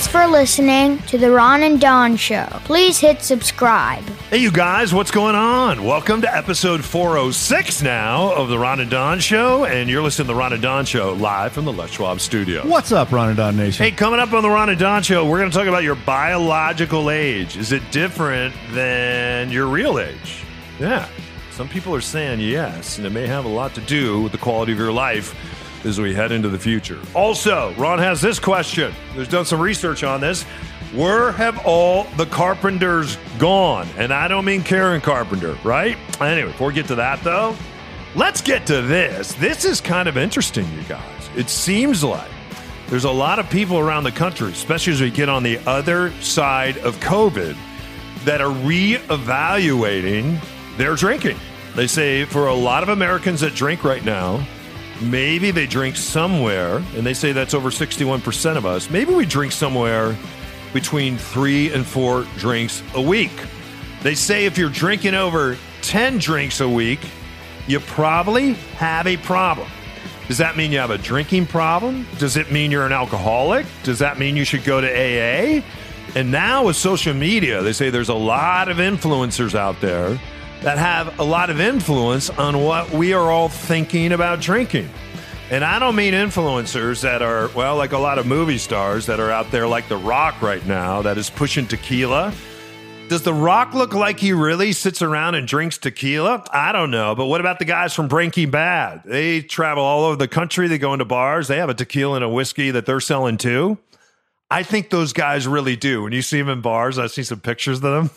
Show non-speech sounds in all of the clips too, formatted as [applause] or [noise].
Thanks for listening to The Ron and Don Show. Please hit subscribe. Hey, you guys, what's going on? Welcome to episode 406 now of the Ron and Don Show, and you're listening to the Ron and Don Show live from the Les Schwab studio. What's up, Ron and Don Nation? Hey, coming up on the Ron and Don Show, we're going to talk about your biological age. Is it different than your real age? Yeah. Some people are saying yes, and it may have a lot to do with the quality of your life as we head into the future. Also, Ron has this question. There's done some research on this. Where have all the carpenters gone? And I don't mean Karen Carpenter, right? Anyway, before we get to that, though, let's get to this. This is kind of interesting, you guys. It seems like there's a lot of people around the country, especially as we get on the other side of COVID, that are reevaluating their drinking. They say for a lot of Americans that drink right now, maybe they drink somewhere, and they say that's over 61% of us. Maybe we drink somewhere between three and four drinks a week. They say if you're drinking over 10 drinks a week, you probably have a problem. Does that mean you have a drinking problem? Does it mean you're an alcoholic? Does that mean you should go to AA? And now with social media, they say there's a lot of influencers out there that have a lot of influence on what we are all thinking about drinking. And I don't mean influencers that are, well, like a lot of movie stars that are out there, like The Rock right now, that is pushing tequila. Does The Rock look like he really sits around and drinks tequila? I don't know. But what about the guys from Breaking Bad? They travel all over the country. They go into bars. They have a tequila and a whiskey that they're selling too. I think those guys really do. When you see them in bars, I see some pictures of them.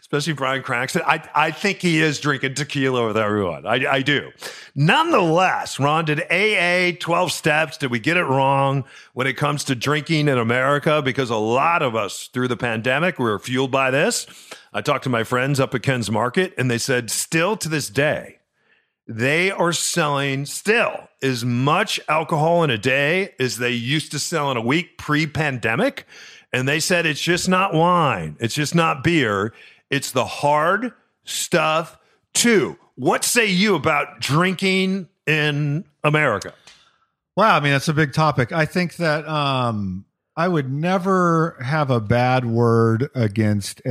Especially Bryan Cranston. I, I think he is drinking tequila with everyone. I, I do. Nonetheless, Ron, did AA 12 steps? Did we get it wrong when it comes to drinking in America? Because a lot of us through the pandemic we were fueled by this. I talked to my friends up at Ken's Market, and they said, still to this day, they are selling still as much alcohol in a day as they used to sell in a week pre pandemic. And they said it's just not wine, it's just not beer, it's the hard stuff too. What say you about drinking in America? Wow, I mean that's a big topic. I think that um, I would never have a bad word against AA.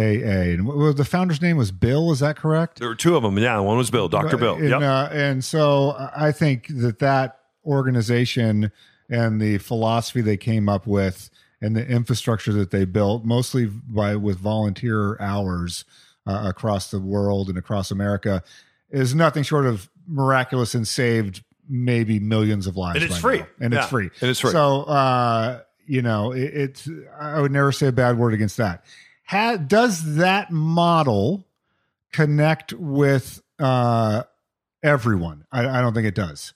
And what- the founder's name was Bill. Is that correct? There were two of them. Yeah, one was Bill, Dr. Bill. And, Yep. uh, and so I think that that organization and the philosophy they came up with and the infrastructure that they built, mostly by with volunteer hours uh, across the world and across America, is nothing short of miraculous and saved maybe millions of lives. And it's free. now. and Yeah. it's free, And it's free. So uh, you know, it, it's I would never say a bad word against that. Ha, does that model connect with uh, everyone? I, I don't think it does.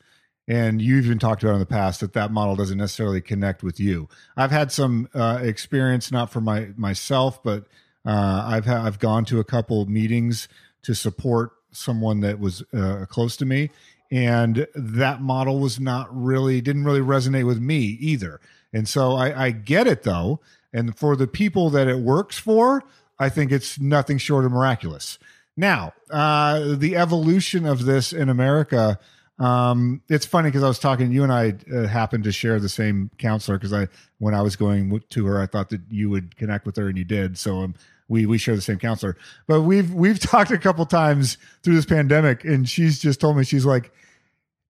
And you've even talked about in the past that that model doesn't necessarily connect with you. I've had some uh, experience, not for my myself, but uh, I've ha- I've gone to a couple meetings to support someone that was uh, close to me, and that model was not really didn't really resonate with me either. And so I, I get it though, and for the people that it works for, I think it's nothing short of miraculous. Now, uh, the evolution of this in America, um, it's funny because I was talking. You and I uh, happened to share the same counselor because I, when I was going to her, I thought that you would connect with her, and you did. So um, we we share the same counselor. But we've we've [laughs] talked a couple times through this pandemic, and she's just told me she's like,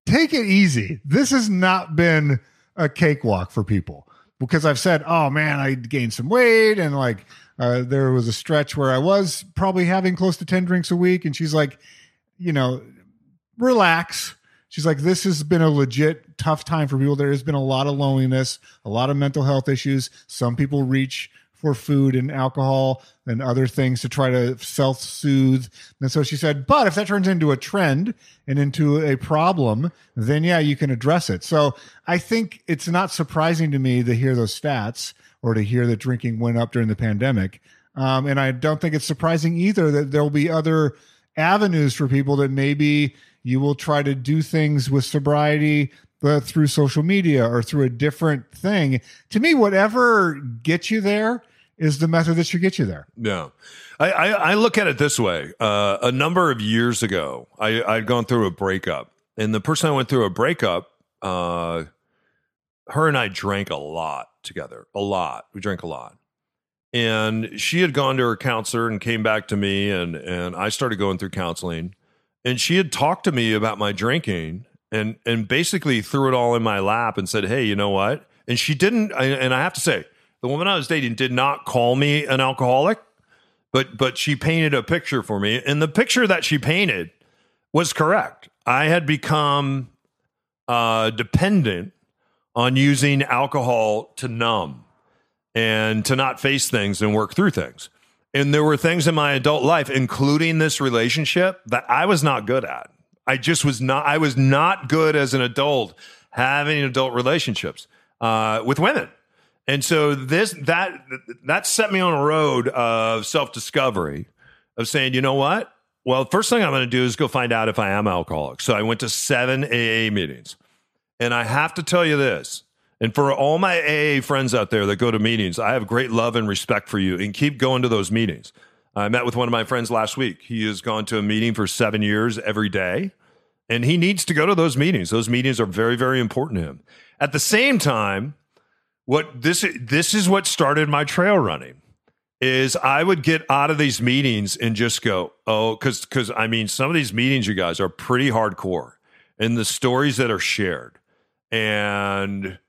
take it easy. This has not been a cakewalk for people because I've said, oh man, I gained some weight and like uh, there was a stretch where I was probably having close to 10 drinks a week. And she's like, you know, relax. She's like, this has been a legit tough time for people. There has been a lot of loneliness, a lot of mental health issues. Some people reach for food and alcohol and other things to try to self soothe. And so she said, but if that turns into a trend and into a problem, then yeah, you can address it. So I think it's not surprising to me to hear those stats or to hear that drinking went up during the pandemic. Um, and I don't think it's surprising either that there'll be other avenues for people that maybe you will try to do things with sobriety uh, through social media or through a different thing. To me, whatever gets you there is the method that should get you there. Yeah. I, I, I look at it this way. Uh, a number of years ago, I, I'd gone through a breakup, and the person I went through a breakup, uh, her and I drank a lot together, a lot. We drank a lot. And she had gone to her counselor and came back to me, and, and I started going through counseling. And she had talked to me about my drinking and, and basically threw it all in my lap and said, Hey, you know what? And she didn't, and I have to say, the woman I was dating did not call me an alcoholic but but she painted a picture for me. And the picture that she painted was correct. I had become uh, dependent on using alcohol to numb and to not face things and work through things and there were things in my adult life including this relationship that i was not good at i just was not i was not good as an adult having adult relationships uh, with women and so this that that set me on a road of self discovery, of saying, you know what? Well, first thing I'm going to do is go find out if I am alcoholic. So I went to seven AA meetings, and I have to tell you this. And for all my AA friends out there that go to meetings, I have great love and respect for you, and keep going to those meetings. I met with one of my friends last week. He has gone to a meeting for seven years every day, and he needs to go to those meetings. Those meetings are very, very important to him. At the same time, what this this is what started my trail running is I would get out of these meetings and just go, oh, because because I mean, some of these meetings, you guys, are pretty hardcore, and the stories that are shared, and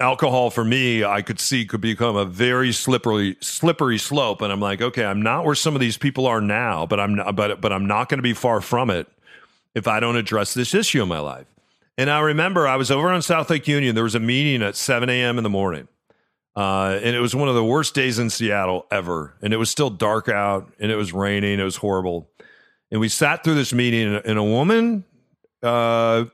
alcohol for me, I could see could become a very slippery slippery slope, and I'm like, okay, I'm not where some of these people are now, but I'm not, but but I'm not going to be far from it if I don't address this issue in my life. And I remember I was over on South Lake Union. There was a meeting at 7 a.m. in the morning. Uh, and it was one of the worst days in Seattle ever. And it was still dark out and it was raining. It was horrible. And we sat through this meeting, and a woman, uh,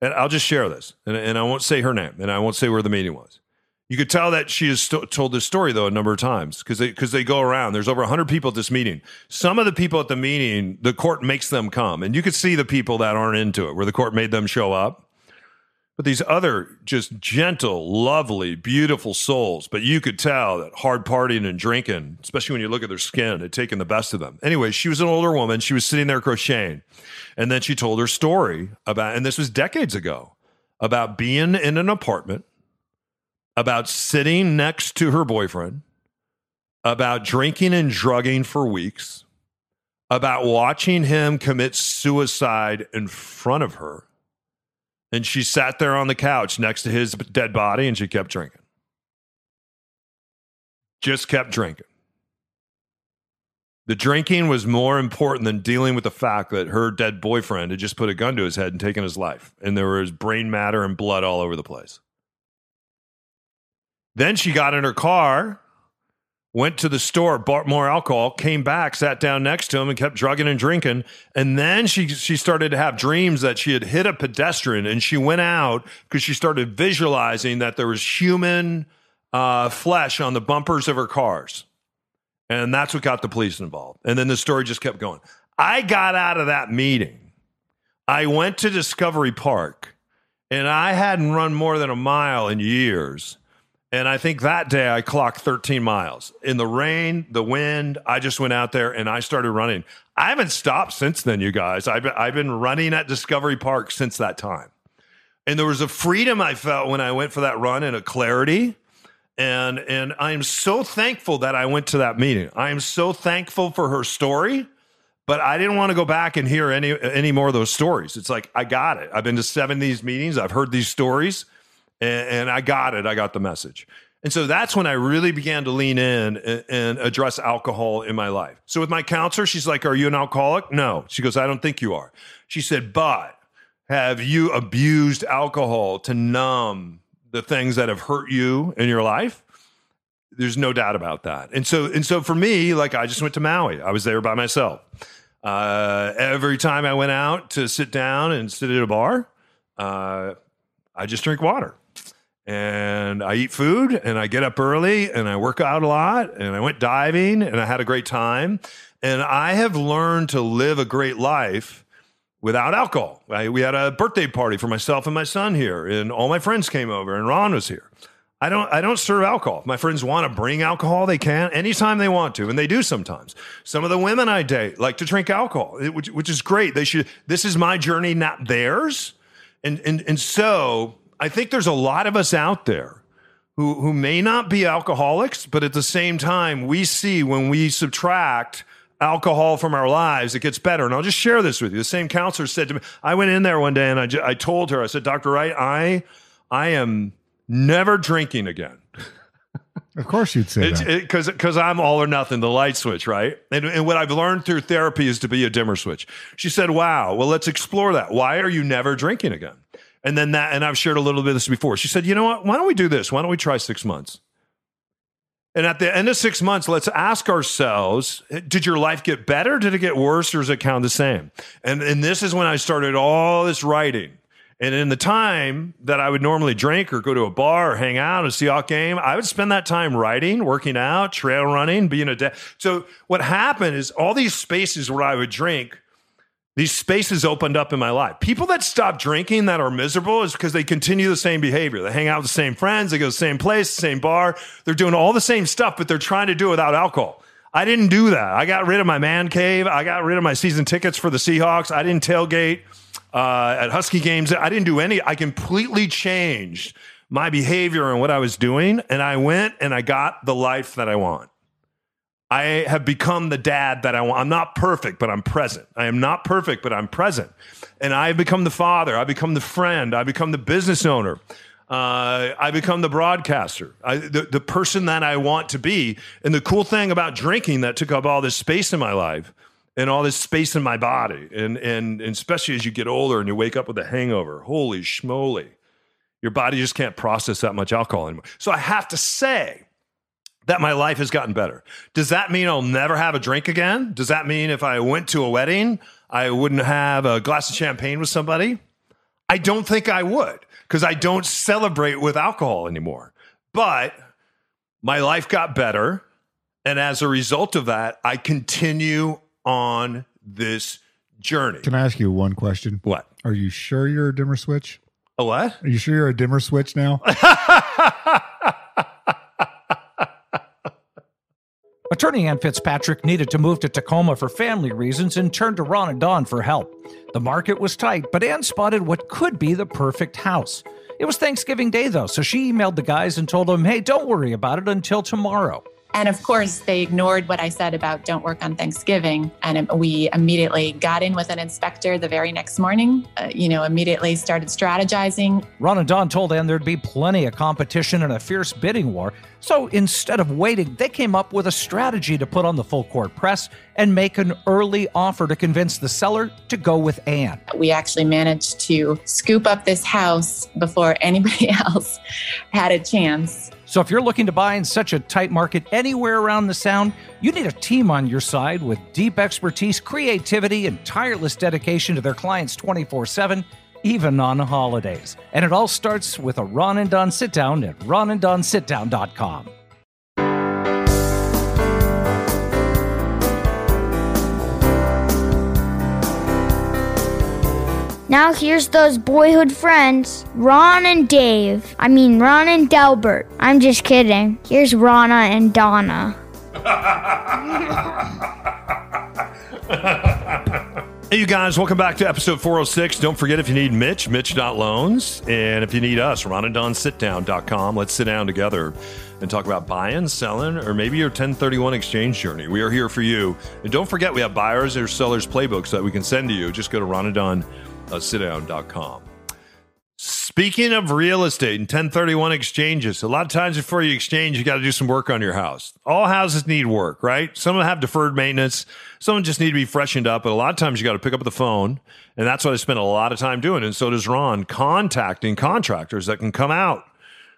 and I'll just share this, and, and I won't say her name, and I won't say where the meeting was. You could tell that she has st- told this story though a number of times because they because they go around. There's over 100 people at this meeting. Some of the people at the meeting, the court makes them come, and you could see the people that aren't into it, where the court made them show up. But these other just gentle, lovely, beautiful souls, but you could tell that hard partying and drinking, especially when you look at their skin, had taken the best of them. Anyway, she was an older woman. She was sitting there crocheting, and then she told her story about, and this was decades ago, about being in an apartment about sitting next to her boyfriend, about drinking and drugging for weeks, about watching him commit suicide in front of her. And she sat there on the couch next to his dead body and she kept drinking. Just kept drinking. The drinking was more important than dealing with the fact that her dead boyfriend had just put a gun to his head and taken his life. And there was brain matter and blood all over the place. Then she got in her car, went to the store, bought more alcohol, came back, sat down next to him, and kept drugging and drinking. And then she she started to have dreams that she had hit a pedestrian, and she went out because she started visualizing that there was human uh, flesh on the bumpers of her cars, and that's what got the police involved. And then the story just kept going. I got out of that meeting. I went to Discovery Park, and I hadn't run more than a mile in years and I think that day I clocked 13 miles in the rain, the wind. I just went out there and I started running. I haven't stopped since then, you guys. I've been, I've been running at Discovery Park since that time. And there was a freedom I felt when I went for that run and a clarity. And, and I am so thankful that I went to that meeting. I am so thankful for her story, but I didn't want to go back and hear any, any more of those stories. It's like, I got it. I've been to seven of these meetings. I've heard these stories and, and I got it. I got the message. And so that's when I really began to lean in and, and, address alcohol in my life. So with my counselor, she's like, Are you an alcoholic? No. She goes, I don't think you are. She said, But have you abused alcohol to numb the things that have hurt you in your life? There's no doubt about that. And so, and so for me, like I just went to Maui. I was there by myself. Uh, every time I went out to sit down and sit at a bar, uh, I just drink water and I eat food and I get up early and I work out a lot and I went diving and I had a great time. And I have learned to live a great life without alcohol. I, we had a birthday party for myself and my son here, and all my friends came over, and Ron was here. I don't I don't serve alcohol. If my friends want to bring alcohol, they can anytime they want to, and they do sometimes. Some of the women I date like to drink alcohol, which, which is great. They should. This is my journey, not theirs. And and and so I think there's a lot of us out there who who may not be alcoholics, but at the same time, we see when we subtract alcohol from our lives, it gets better. And I'll just share this with you. The same counselor said to me, I went in there one day and I, I told her, I said, Dr. Wright, I, I am never drinking again. [laughs] Of course, you'd say that. Because because I'm all or nothing, the light switch, right? And, and what I've learned through therapy is to be a dimmer switch. She said, "Wow, well, let's explore that. Why are you never drinking again?" And then that, and I've shared a little bit of this before. She said, "You know what? Why don't we do this? Why don't we try six months?" And at the end of six months, let's ask ourselves: Did your life get better? Did it get worse? Or does it count the same? And and this is when I started all this writing. And in the time that I would normally drink or go to a bar or hang out and see a game, I would spend that time writing, working out, trail running, being a dad. So what happened is all these spaces where I would drink, these spaces opened up in my life. People that stop drinking that are miserable is because they continue the same behavior. They hang out with the same friends, they go to the same place, the same bar. They're doing all the same stuff, but they're trying to do it without alcohol. I didn't do that. I got rid of my man cave. I got rid of my season tickets for the Seahawks. I didn't tailgate uh, at Husky games. I didn't do any. I completely changed my behavior and what I was doing, and I went and I got the life that I want. I have become the dad that I want. I'm not perfect, but I'm present. I am not perfect, but I'm present. And I have become the father. I become the friend. I become the business owner. Uh, I become the broadcaster, I, the, the person that I want to be. And the cool thing about drinking that took up all this space in my life and all this space in my body, and, and, and especially as you get older and you wake up with a hangover, holy schmoly, your body just can't process that much alcohol anymore. So I have to say, that my life has gotten better. Does that mean I'll never have a drink again? Does that mean if I went to a wedding, I wouldn't have a glass of champagne with somebody? I don't think I would because I don't celebrate with alcohol anymore. But my life got better. And as a result of that, I continue on this journey. Can I ask you one question? What? Are you sure you're a dimmer switch? A what? Are you sure you're a dimmer switch now? [laughs] Attorney Ann Fitzpatrick needed to move to Tacoma for family reasons and turned to Ron and Don for help. The market was tight, but Ann spotted what could be the perfect house. It was Thanksgiving Day, though, so she emailed the guys and told them, hey, don't worry about it until tomorrow. And of course, they ignored what I said about don't work on Thanksgiving. And we immediately got in with an inspector the very next morning, uh, you know, immediately started strategizing. Ron and Don told Ann there'd be plenty of competition and a fierce bidding war. So instead of waiting, they came up with a strategy to put on the full court press and make an early offer to convince the seller to go with Ann. We actually managed to scoop up this house before anybody [laughs] else had a chance. So if you're looking to buy in such a tight market anywhere around the sound, you need a team on your side with deep expertise, creativity, and tireless dedication to their clients 24 7, even on holidays. And it all starts with a Ron and Don sit down at ronanddonsitdown.com. Now here's those boyhood friends, Ron and Dave. I mean, Ron and Delbert. I'm just kidding. Here's Rana and Donna. Hey, you guys, welcome back to episode 406. Don't forget if you need Mitch, Mitch.loans. And if you need us, ronanddonsitdown.com. Let's sit down together and talk about buying, selling, or maybe your 1031 exchange journey. We are here for you. And don't forget, we have buyers or sellers playbooks that we can send to you. Just go to Uh, ronanddonsitdown.com. Speaking of real estate and 1031 exchanges, a lot of times before you exchange, you got to do some work on your house. All houses need work, right? Some have deferred maintenance. Some just need to be freshened up. But a lot of times you got to pick up the phone. And that's what I spend a lot of time doing. And so does Ron, contacting contractors that can come out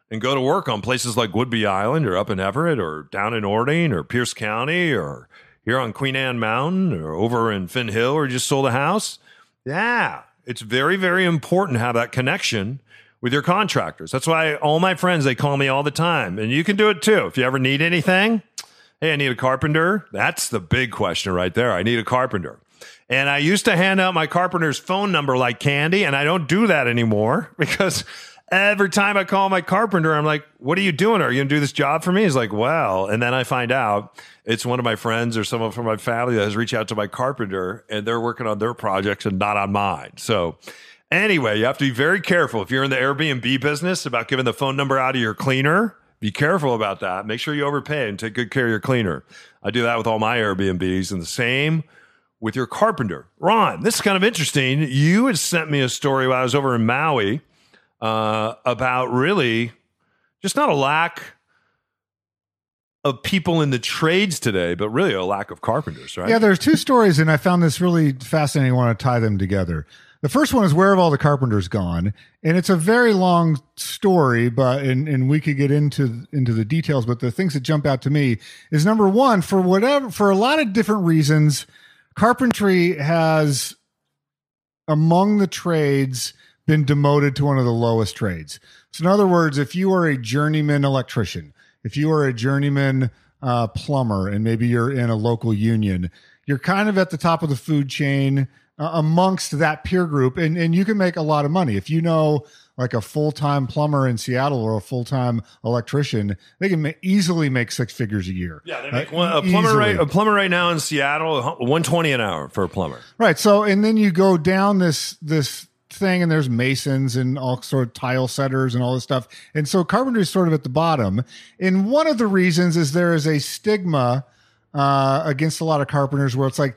and go to work on places like Whidbey Island or up in Everett or down in Orting or Pierce County or here on Queen Anne Mountain or over in Finn Hill or just sold a house. Yeah, it's very, very important to have that connection with your contractors. That's why all my friends they call me all the time, and you can do it too. If you ever need anything, hey, I need a carpenter. That's the big question right there. I need a carpenter. And I used to hand out my carpenter's phone number like candy, and I don't do that anymore [laughs] because every time I call my carpenter, I'm like, What are you doing? Are you going to do this job for me? He's like, Well, and then I find out it's one of my friends or someone from my family that has reached out to my carpenter and they're working on their projects and not on mine. So, anyway, you have to be very careful if you're in the Airbnb business about giving the phone number out of your cleaner. Be careful about that. Make sure you overpay and take good care of your cleaner. I do that with all my Airbnbs and the same with your carpenter. Ron, this is kind of interesting. You had sent me a story while I was over in Maui uh, about really just not a lack of people in the trades today, but really a lack of carpenters, right? Yeah, there's two stories, and I found this really fascinating. I want to tie them together. The first one is where have all the carpenters gone, and it's a very long story, but and and we could get into into the details. But the things that jump out to me is number one, for whatever for a lot of different reasons, carpentry has among the trades been demoted to one of the lowest trades. So, in other words, if you are a journeyman electrician, if you are a journeyman uh, plumber, and maybe you're in a local union, you're kind of at the top of the food chain uh, amongst that peer group, and and you can make a lot of money if you know like a full time plumber in Seattle or a full time electrician. They can ma- easily make six figures a year. Yeah, they Uh, make one, a plumber easily. right a plumber right now in Seattle, one twenty an hour for a plumber. Right. So, and then you go down this this thing, and there's masons and all sort of tile setters and all this stuff. And so, carpentry is sort of at the bottom. And one of the reasons is there is a stigma uh, against a lot of carpenters, where it's like,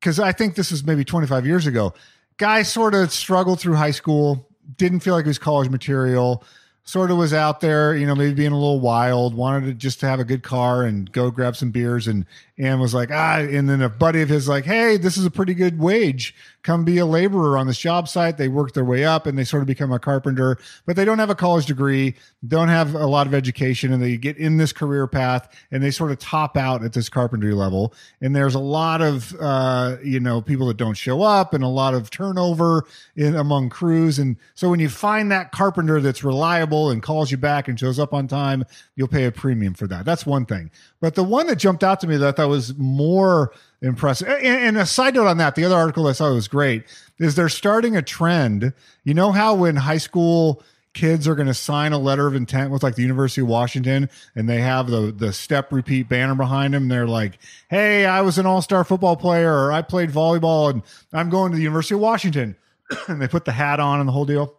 because I think this was maybe 25 years ago. Guy sort of struggled through high school, didn't feel like it was college material. Sort of was out there, you know, maybe being a little wild, wanted to just to have a good car and go grab some beers, and and was like, ah, and then a buddy of his like, hey, this is a pretty good wage. Come be a laborer on this job site. They work their way up and they sort of become a carpenter, but they don't have a college degree, don't have a lot of education, and they get in this career path and they sort of top out at this carpentry level. And there's a lot of uh, you know people that don't show up and a lot of turnover in among crews. And so when you find that carpenter that's reliable and calls you back and shows up on time, you'll pay a premium for that. That's one thing. But the one that jumped out to me that I thought was more impressive. And, and a side note on that, the other article I saw was great is they're starting a trend. You know how when high school kids are going to sign a letter of intent with like the University of Washington and they have the the step repeat banner behind them. They're like, "Hey, I was an all-star football player or I played volleyball and I'm going to the University of Washington." [clears throat] and they put the hat on and the whole deal.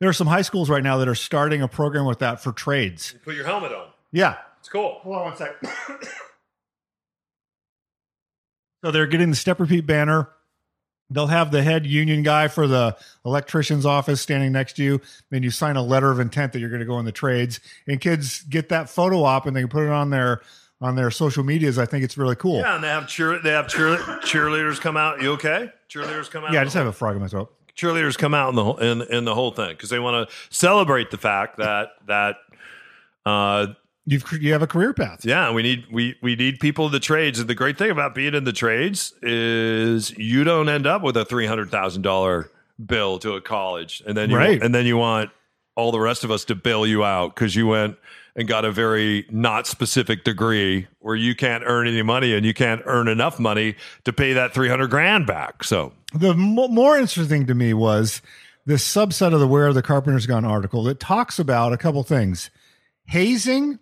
There are some high schools right now that are starting a program with that for trades. Put your helmet on. Yeah. It's cool. Hold on one sec. [coughs] so they're getting the step repeat banner. They'll have the head union guy for the electrician's office standing next to you. Then you sign a letter of intent that you're going to go in the trades, and kids get that photo op and they can put it on their on their social medias. I think it's really cool. Yeah, and they have cheer they have cheer, cheerleaders come out. You okay? Cheerleaders come out. Yeah, I just have a frog in my throat. Cheerleaders come out in the whole- in in the whole thing because they want to celebrate the fact that that uh You've you have a career path. yeah we need we we need people in the trades and the great thing about being in the trades is you don't end up with a three hundred thousand dollar bill to a college and then you Right. and then you want all the rest of us to bail you out because you went and got a very not specific degree where you can't earn any money and you can't earn enough money to pay that 300 grand back so The mo- more interesting to me was this subset of the Where the Carpenter's Gone article that talks about a couple things hazing,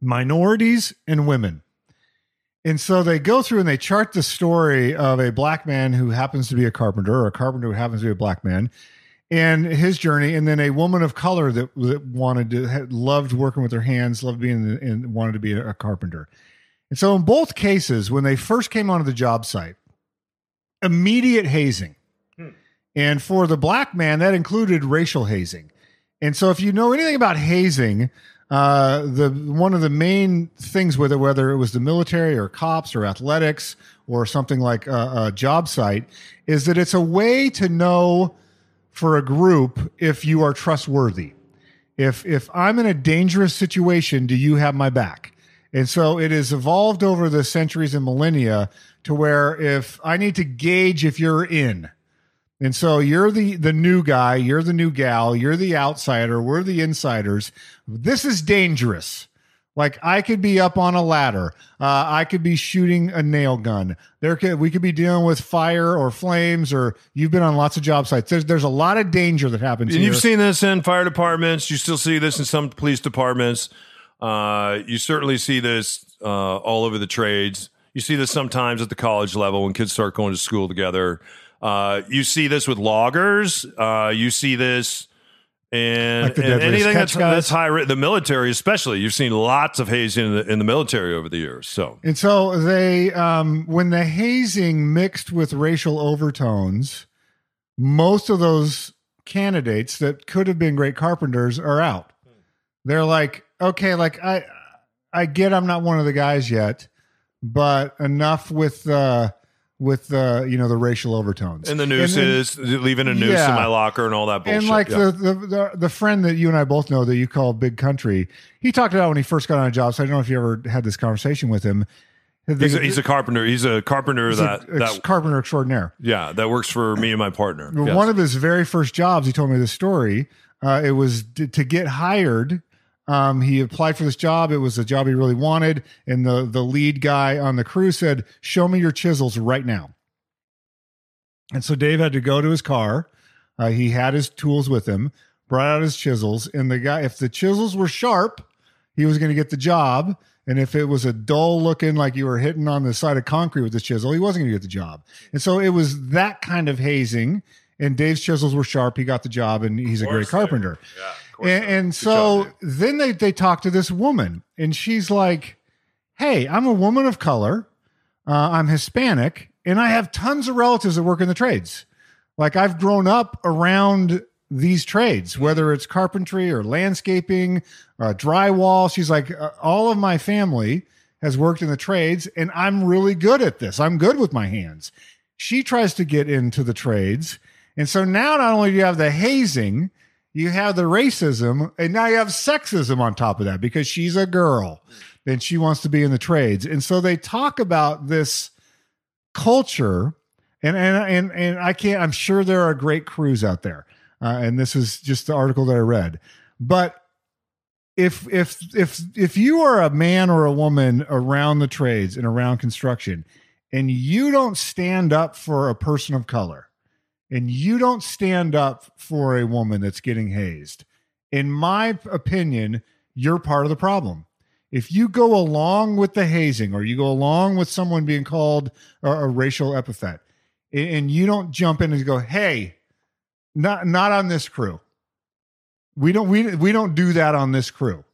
minorities, and women. And so they go through and they chart the story of a black man who happens to be a carpenter, or a carpenter who happens to be a black man, and his journey, and then a woman of color that, that wanted to had loved working with her hands, loved being and wanted to be a carpenter. And so in both cases, when they first came onto the job site, immediate hazing. And for the black man, that included racial hazing. And so if you know anything about hazing, uh, the one of the main things with it, whether it was the military or cops or athletics or something like a, a job site, is that it's a way to know for a group if you are trustworthy. If if I'm in a dangerous situation, do you have my back? And so it has evolved over the centuries and millennia to where if I need to gauge if you're in, And so you're the the new guy, you're the new gal, you're the outsider, we're the insiders. This is dangerous. Like I could be up on a ladder, uh, I could be shooting a nail gun. There could we could be dealing with fire or flames, or you've been on lots of job sites. There's there's a lot of danger that happens. And here. you've seen this in fire departments. You still see this in some police departments. Uh, you certainly see this uh, all over the trades. You see this sometimes at the college level when kids start going to school together. Uh, you see this with loggers. Uh, you see this in, Like the Deadliest anything that's, that's high. ri- The military, especially, you've seen lots of hazing in the, in the military over the years. So And so they, um, when the hazing mixed with racial overtones, most of those candidates that could have been great carpenters are out. They're like, okay, like I, I get I'm not one of the guys yet, but enough with uh, with the you know the racial overtones and the then- nooses, leaving a noose Yeah. in my locker and all that bullshit. and like Yeah. the, the the the friend that you and I both know that you call Big Country, he talked about when he first got on a job. So I don't know if you ever had this conversation with him. he's, a, he's a carpenter. He's a carpenter He's that a that carpenter extraordinaire. yeah that works for me and my partner. Yes. One of his very first jobs, he told me this story. Uh, it was d- to get hired. Um, he applied for this job. It was a job he really wanted, and the the lead guy on the crew said, "Show me your chisels right now." And so Dave had to go to his car. Uh, he had his tools with him, brought out his chisels, and the guy, if the chisels were sharp, he was going to get the job. And if it was a dull looking, like you were hitting on the side of concrete with the chisel, he wasn't going to get the job. And so it was that kind of hazing. And Dave's chisels were sharp. He got the job, and he's a great carpenter. Yeah, And, so. and so job, then they they talk to this woman, and she's like, "Hey, I'm a woman of color. Uh, I'm Hispanic, and I have tons of relatives that work in the trades. Like I've grown up around these trades, whether it's carpentry or landscaping, uh, drywall. She's like, uh, all of my family has worked in the trades, and I'm really good at this. I'm good with my hands. She tries to get into the trades, and so now not only do you have the hazing, you have the racism, and now you have sexism on top of that because she's a girl and she wants to be in the trades. And so they talk about this culture, and and and and I can't. I'm sure there are great crews out there, uh, and this is just the article that I read. But if if if if you are a man or a woman around the trades and around construction, and you don't stand up for a person of color, and you don't stand up for a woman that's getting hazed, in my opinion, you're part of the problem. If you go along with the hazing or you go along with someone being called a, a racial epithet and, you don't jump in and go, hey, not not on this crew. We don't we we don't do that on this crew.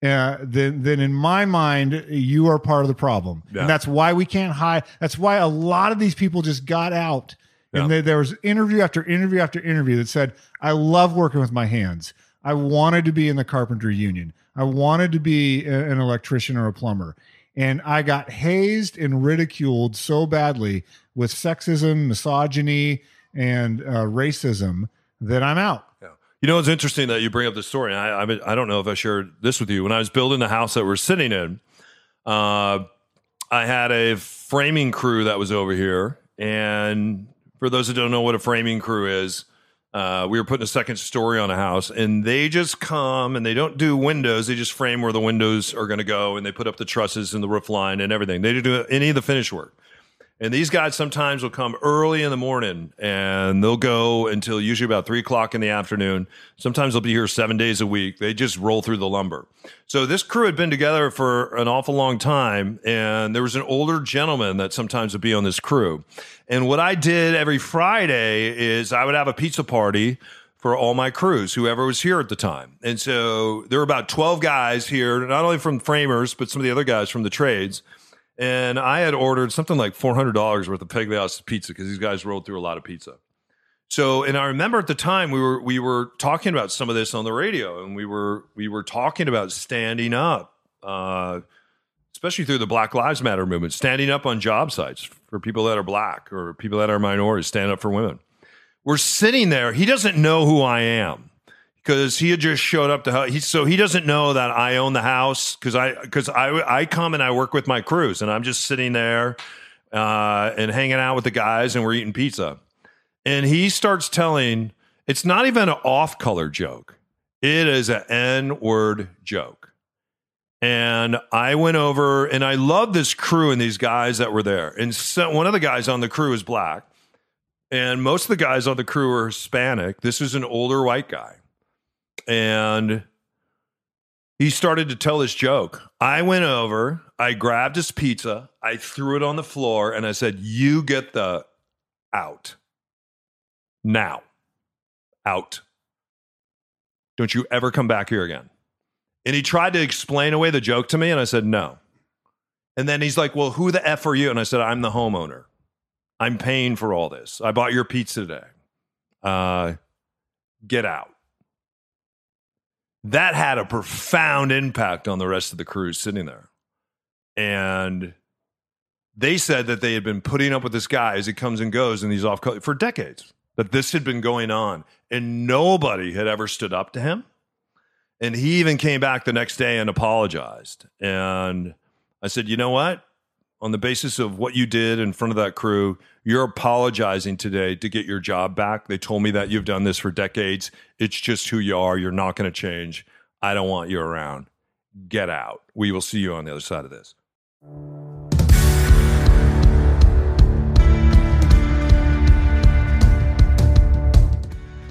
Uh, then then in my mind, you are part of the problem. Yeah. And that's why we can't hide. That's why a lot of these people just got out. And they, there was interview after interview after interview that said, I love working with my hands. I wanted to be in the carpentry union. I wanted to be a- an electrician or a plumber. And I got hazed and ridiculed so badly with sexism, misogyny, and uh, racism that I'm out. Yeah. You know, it's interesting that you bring up this story. I, I, I don't know if I shared this with you. When I was building the house that we're sitting in, uh, I had a framing crew that was over here. And for those that don't know what a framing crew is, uh, we were putting a second story on a house, and they just come and they don't do windows. They just frame where the windows are going to go, and they put up the trusses and the roof line and everything. They do any of the finish work. And these guys sometimes will come early in the morning and they'll go until usually about three o'clock in the afternoon. Sometimes they'll be here seven days a week. They just roll through the lumber. So this crew had been together for an awful long time. And there was an older gentleman that sometimes would be on this crew. And what I did every Friday is I would have a pizza party for all my crews, whoever was here at the time. And so there were about 12 guys here, not only from framers, but some of the other guys from the trades. And I had ordered something like four hundred dollars worth of Peg pizza because these guys rolled through a lot of pizza. So, and I remember at the time we were we were talking about some of this on the radio, and we were we were talking about standing up, uh, especially through the Black Lives Matter movement, standing up on job sites for people that are black or people that are minorities, stand up for women. We're sitting there. He doesn't know who I am because he had just showed up to help. He, so he doesn't know that I own the house because I because I I come and I work with my crews and I'm just sitting there uh, and hanging out with the guys and we're eating pizza. and he starts telling it's not even an off color joke, it is an N word joke. And I went over and I love this crew and these guys that were there. And so one of the guys on the crew is black, and most of the guys on the crew are Hispanic. This is an older white guy. And he started to tell this joke. I went over, I grabbed his pizza, I threw it on the floor, and I said, You get the out. Now. Out. Don't you ever come back here again. And he tried to explain away the joke to me, and I said, No. And then he's like, Well, who the F are you? And I said, I'm the homeowner. I'm paying for all this. I bought your pizza today. Uh, get out. That had a profound impact on the rest of the crew sitting there. And they said that they had been putting up with this guy as he comes and goes and he's off for decades, that this had been going on. And nobody had ever stood up to him. And he even came back the next day and apologized. And I said, you know what? On the basis of what you did in front of that crew, you're apologizing today to get your job back. They told me that you've done this for decades. It's just who you are. You're not going to change. I don't want you around. Get out. We will see you on the other side of this.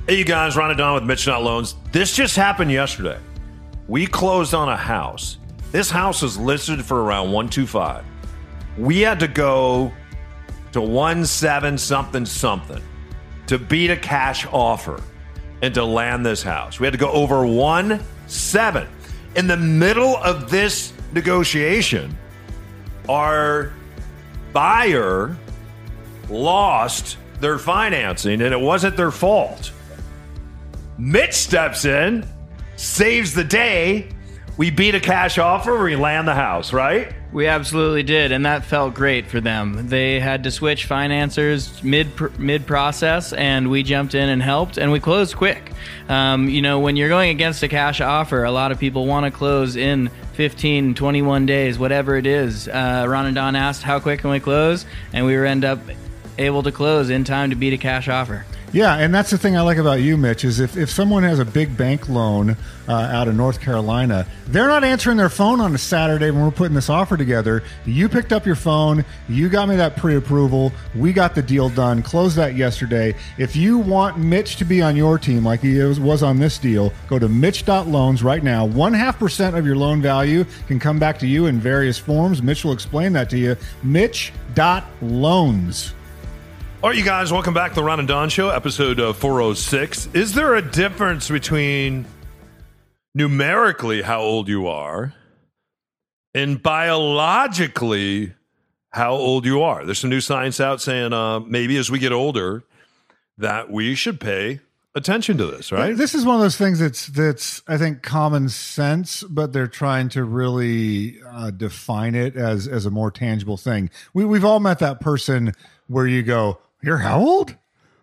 Hey, you guys, Ron and Don with Mitch.loans. This just happened yesterday. We closed on a house. This house is listed for around 125. We had to go to 17 something something to beat a cash offer and to land this house. We had to go over 1 7. In the middle of this negotiation, our buyer lost their financing and it wasn't their fault. Mitch steps in, saves the day. We beat a cash offer, we land the house, right? We absolutely did, and that felt great for them. They had to switch financiers mid mid process, and we jumped in and helped, and we closed quick. Um, you know, when you're going against a cash offer, a lot of people want to close in 15, 21 days, whatever it is. Uh, Ron and Don asked, "How quick can we close?" And we were end up able to close in time to beat a cash offer. Yeah, and that's the thing I like about you, Mitch, is if, if someone has a big bank loan uh, out of North Carolina, they're not answering their phone on a Saturday when we're putting this offer together. You picked up your phone, you got me that pre approval, we got the deal done, closed that yesterday. If you want Mitch to be on your team like he was, on this deal, go to Mitch.loans right now. One half percent of your loan value can come back to you in various forms. Mitch will explain that to you. Mitch.loans. All right, you guys, welcome back to the Ron and Don Show, episode uh, 406. Is there a difference between numerically how old you are and biologically how old you are? There's some new science out saying uh, maybe as we get older that we should pay attention to this, right? This is one of those things that's that's I think common sense, but they're trying to really uh, define it as as a more tangible thing. We we've all met that person where you go, "You're how old?"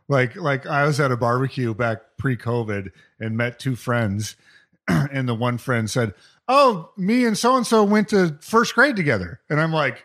Like like I was at a barbecue back pre-COVID and met two friends, [clears throat] and the one friend said, "Oh, me and so and so went to first grade together," and I'm like,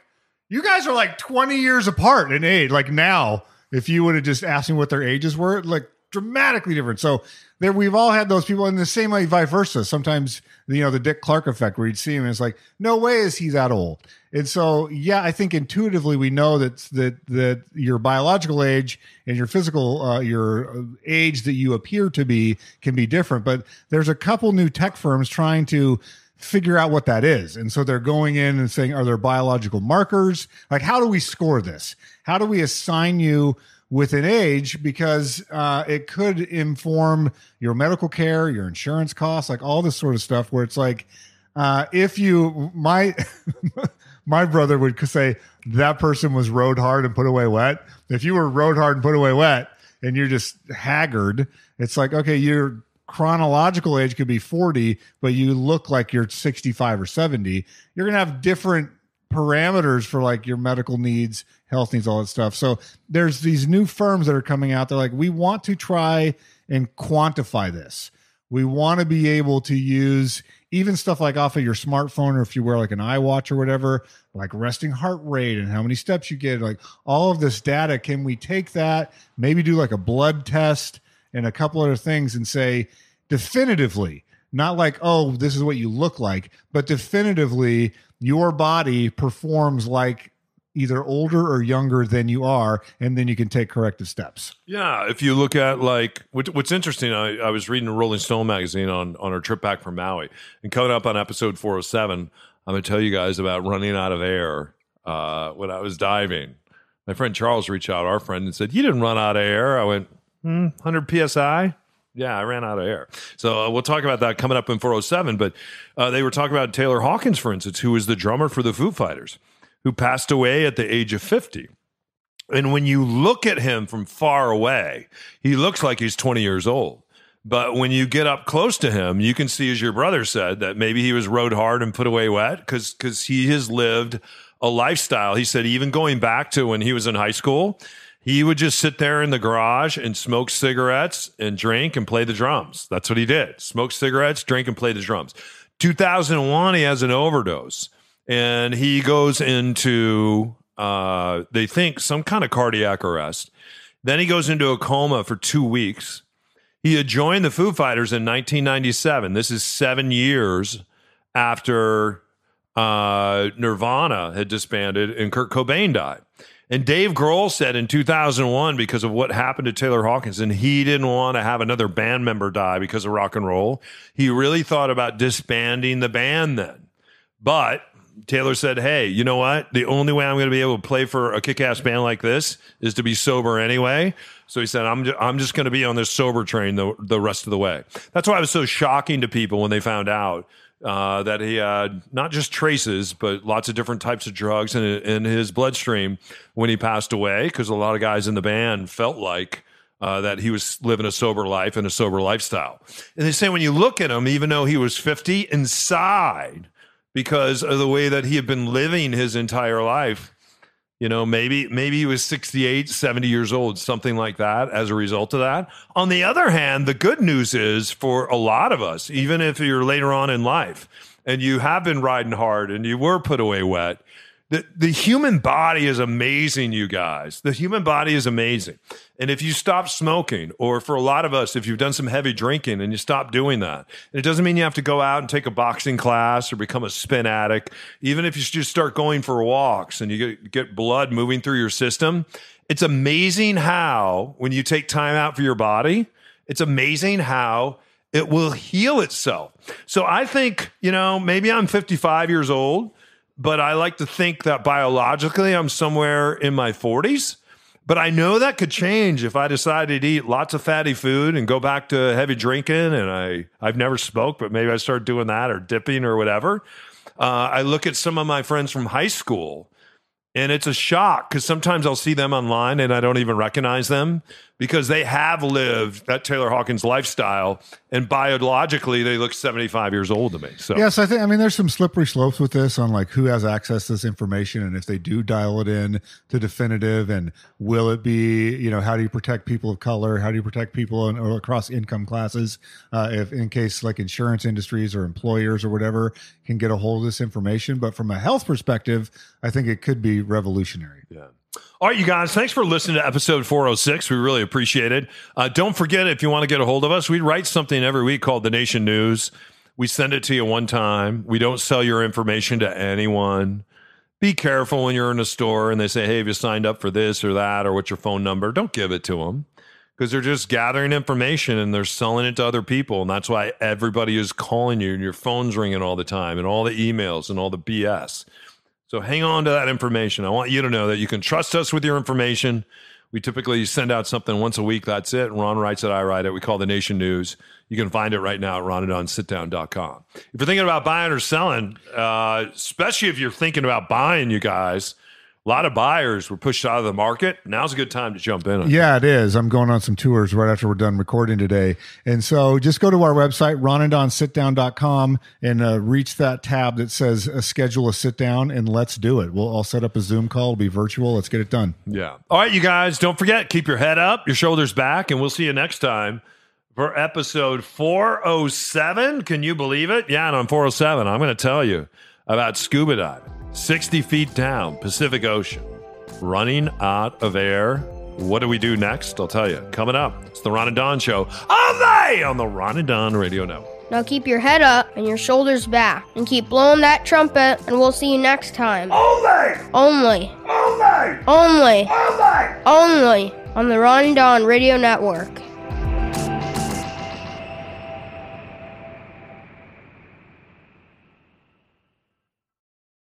"You guys are like 20 years apart in age. Like now." If you would have just asked me what their ages were, like dramatically different. So there, we've all had those people, in the same way, vice versa. Sometimes, you know, the Dick Clark effect, where you'd see him, and it's like, no way is he that old. And so, yeah, I think intuitively we know that that that your biological age and your physical, uh, your age that you appear to be can be different. But there's a couple new tech firms trying to figure out what that is. And so they're going in and saying, are there biological markers? Like, how do we score this? How do we assign you with an age? Because uh, it could inform your medical care, your insurance costs, like all this sort of stuff, where it's like, uh, if you, my, [laughs] my brother would say that person was rode hard and put away wet. If you were rode hard and put away wet and you're just haggard, it's like, okay, you're chronological age could be 40, but you look like you're 65 or 70, you're going to have different parameters for like your medical needs, health needs, all that stuff. So there's these new firms that are coming out. They're like, we want to try and quantify this. We want to be able to use even stuff like off of your smartphone or if you wear like an iWatch or whatever, like resting heart rate and how many steps you get, like all of this data. Can we take that, maybe do like a blood test and a couple other things and say definitively, not like, oh, this is what you look like, but definitively your body performs like either older or younger than you are, and then you can take corrective steps. Yeah, if you look at like what, what's interesting, I, I was reading Rolling Stone magazine on on our trip back from Maui, and coming up on episode 407, I'm going to tell you guys about running out of air uh, when I was diving. My friend Charles reached out, our friend, and said, "You didn't run out of air." I went, hmm, "100 psi." Yeah, I ran out of air. So uh, we'll talk about that coming up in 407. But uh, they were talking about Taylor Hawkins, for instance, who was the drummer for the Foo Fighters, who passed away at the age of 50. And when you look at him from far away, he looks like he's 20 years old. But when you get up close to him, you can see, as your brother said, that maybe he was rode hard and put away wet because because he has lived a lifestyle. He said even going back to when he was in high school, he would just sit there in the garage and smoke cigarettes and drink and play the drums. That's what he did. Smoke cigarettes, drink and play the drums. 2001, he has an overdose and he goes into uh, they think some kind of cardiac arrest. Then he goes into a coma for two weeks. He had joined the Foo Fighters in 1997. This is seven years after uh, Nirvana had disbanded and Kurt Cobain died. And Dave Grohl said in 2001, because of what happened to Taylor Hawkins, and he didn't want to have another band member die because of rock and roll, he really thought about disbanding the band then. But Taylor said, Hey, you know what? The only way I'm going to be able to play for a kick ass band like this is to be sober anyway. So he said, I'm, ju- I'm just going to be on this sober train the, the rest of the way. That's why it was so shocking to people when they found out uh, that he had not just traces, but lots of different types of drugs in, in his bloodstream when he passed away, because a lot of guys in the band felt like. Uh, that he was living a sober life and a sober lifestyle. And they say when you look at him, even though he was 50, inside, because of the way that he had been living his entire life, you know, maybe maybe he was 68, 70 years old, something like that as a result of that. On the other hand, the good news is for a lot of us, even if you're later on in life and you have been riding hard and you were put away wet, the, the human body is amazing, you guys. The human body is amazing. And if you stop smoking, or for a lot of us, if you've done some heavy drinking and you stop doing that, it doesn't mean you have to go out and take a boxing class or become a spin addict. Even if you just start going for walks and you get, get blood moving through your system, it's amazing how, when you take time out for your body, it's amazing how it will heal itself. So I think, you know, maybe I'm 55 years old but I like to think that biologically I'm somewhere in my 40s. But I know that could change if I decided to eat lots of fatty food and go back to heavy drinking. And I, I've never smoked, but maybe I start doing that or dipping or whatever. Uh, I look at some of my friends from high school and it's a shock because sometimes I'll see them online and I don't even recognize them because they have lived that Taylor Hawkins lifestyle and biologically they look 75 years old to me. So Yes, I think I mean there's some slippery slopes with this on like who has access to this information and if they do dial it in to definitive and will it be you know how do you protect people of color how do you protect people in, or across income classes uh, if in case like insurance industries or employers or whatever can get a hold of this information but from a health perspective I think it could be revolutionary. Yeah. All right, you guys, thanks for listening to episode 406. We really appreciate it. Uh, don't forget, if you want to get a hold of us, we write something every week called The Nation News. We send it to you one time. We don't sell your information to anyone. Be careful when you're in a store and they say, hey, have you signed up for this or that or what's your phone number? Don't give it to them because they're just gathering information and they're selling it to other people. And that's why everybody is calling you and your phone's ringing all the time and all the emails and all the BS. So hang on to that information. I want you to know that you can trust us with your information. We typically send out something once a week. That's it. Ron writes it, I write it. We call the Nation News. You can find it right now at ronandonsitdown.com. If you're thinking about buying or selling, uh, especially if you're thinking about buying, you guys, a lot of buyers were pushed out of the market. Now's a good time to jump in. Yeah, it is. I'm going on some tours right after we're done recording today. And so just go to our website, ronandonsitdown.com, and uh, reach that tab that says uh, schedule a sit down and let's do it. We'll all set up a Zoom call. It'll be virtual. Let's get it done. Yeah. All right, you guys, don't forget, keep your head up, your shoulders back, and we'll see you next time for episode 407. Can you believe it? Yeah, and on 407, I'm going to tell you about scuba diving, 60 feet down, Pacific Ocean, running out of air. What do we do next? I'll tell you. Coming up, it's the Ron and Don Show. All day on the Ron and Don Radio Network. Now keep your head up and your shoulders back and keep blowing that trumpet and we'll see you next time. Only, Only, only, only, only. only on the Ron and Don Radio Network.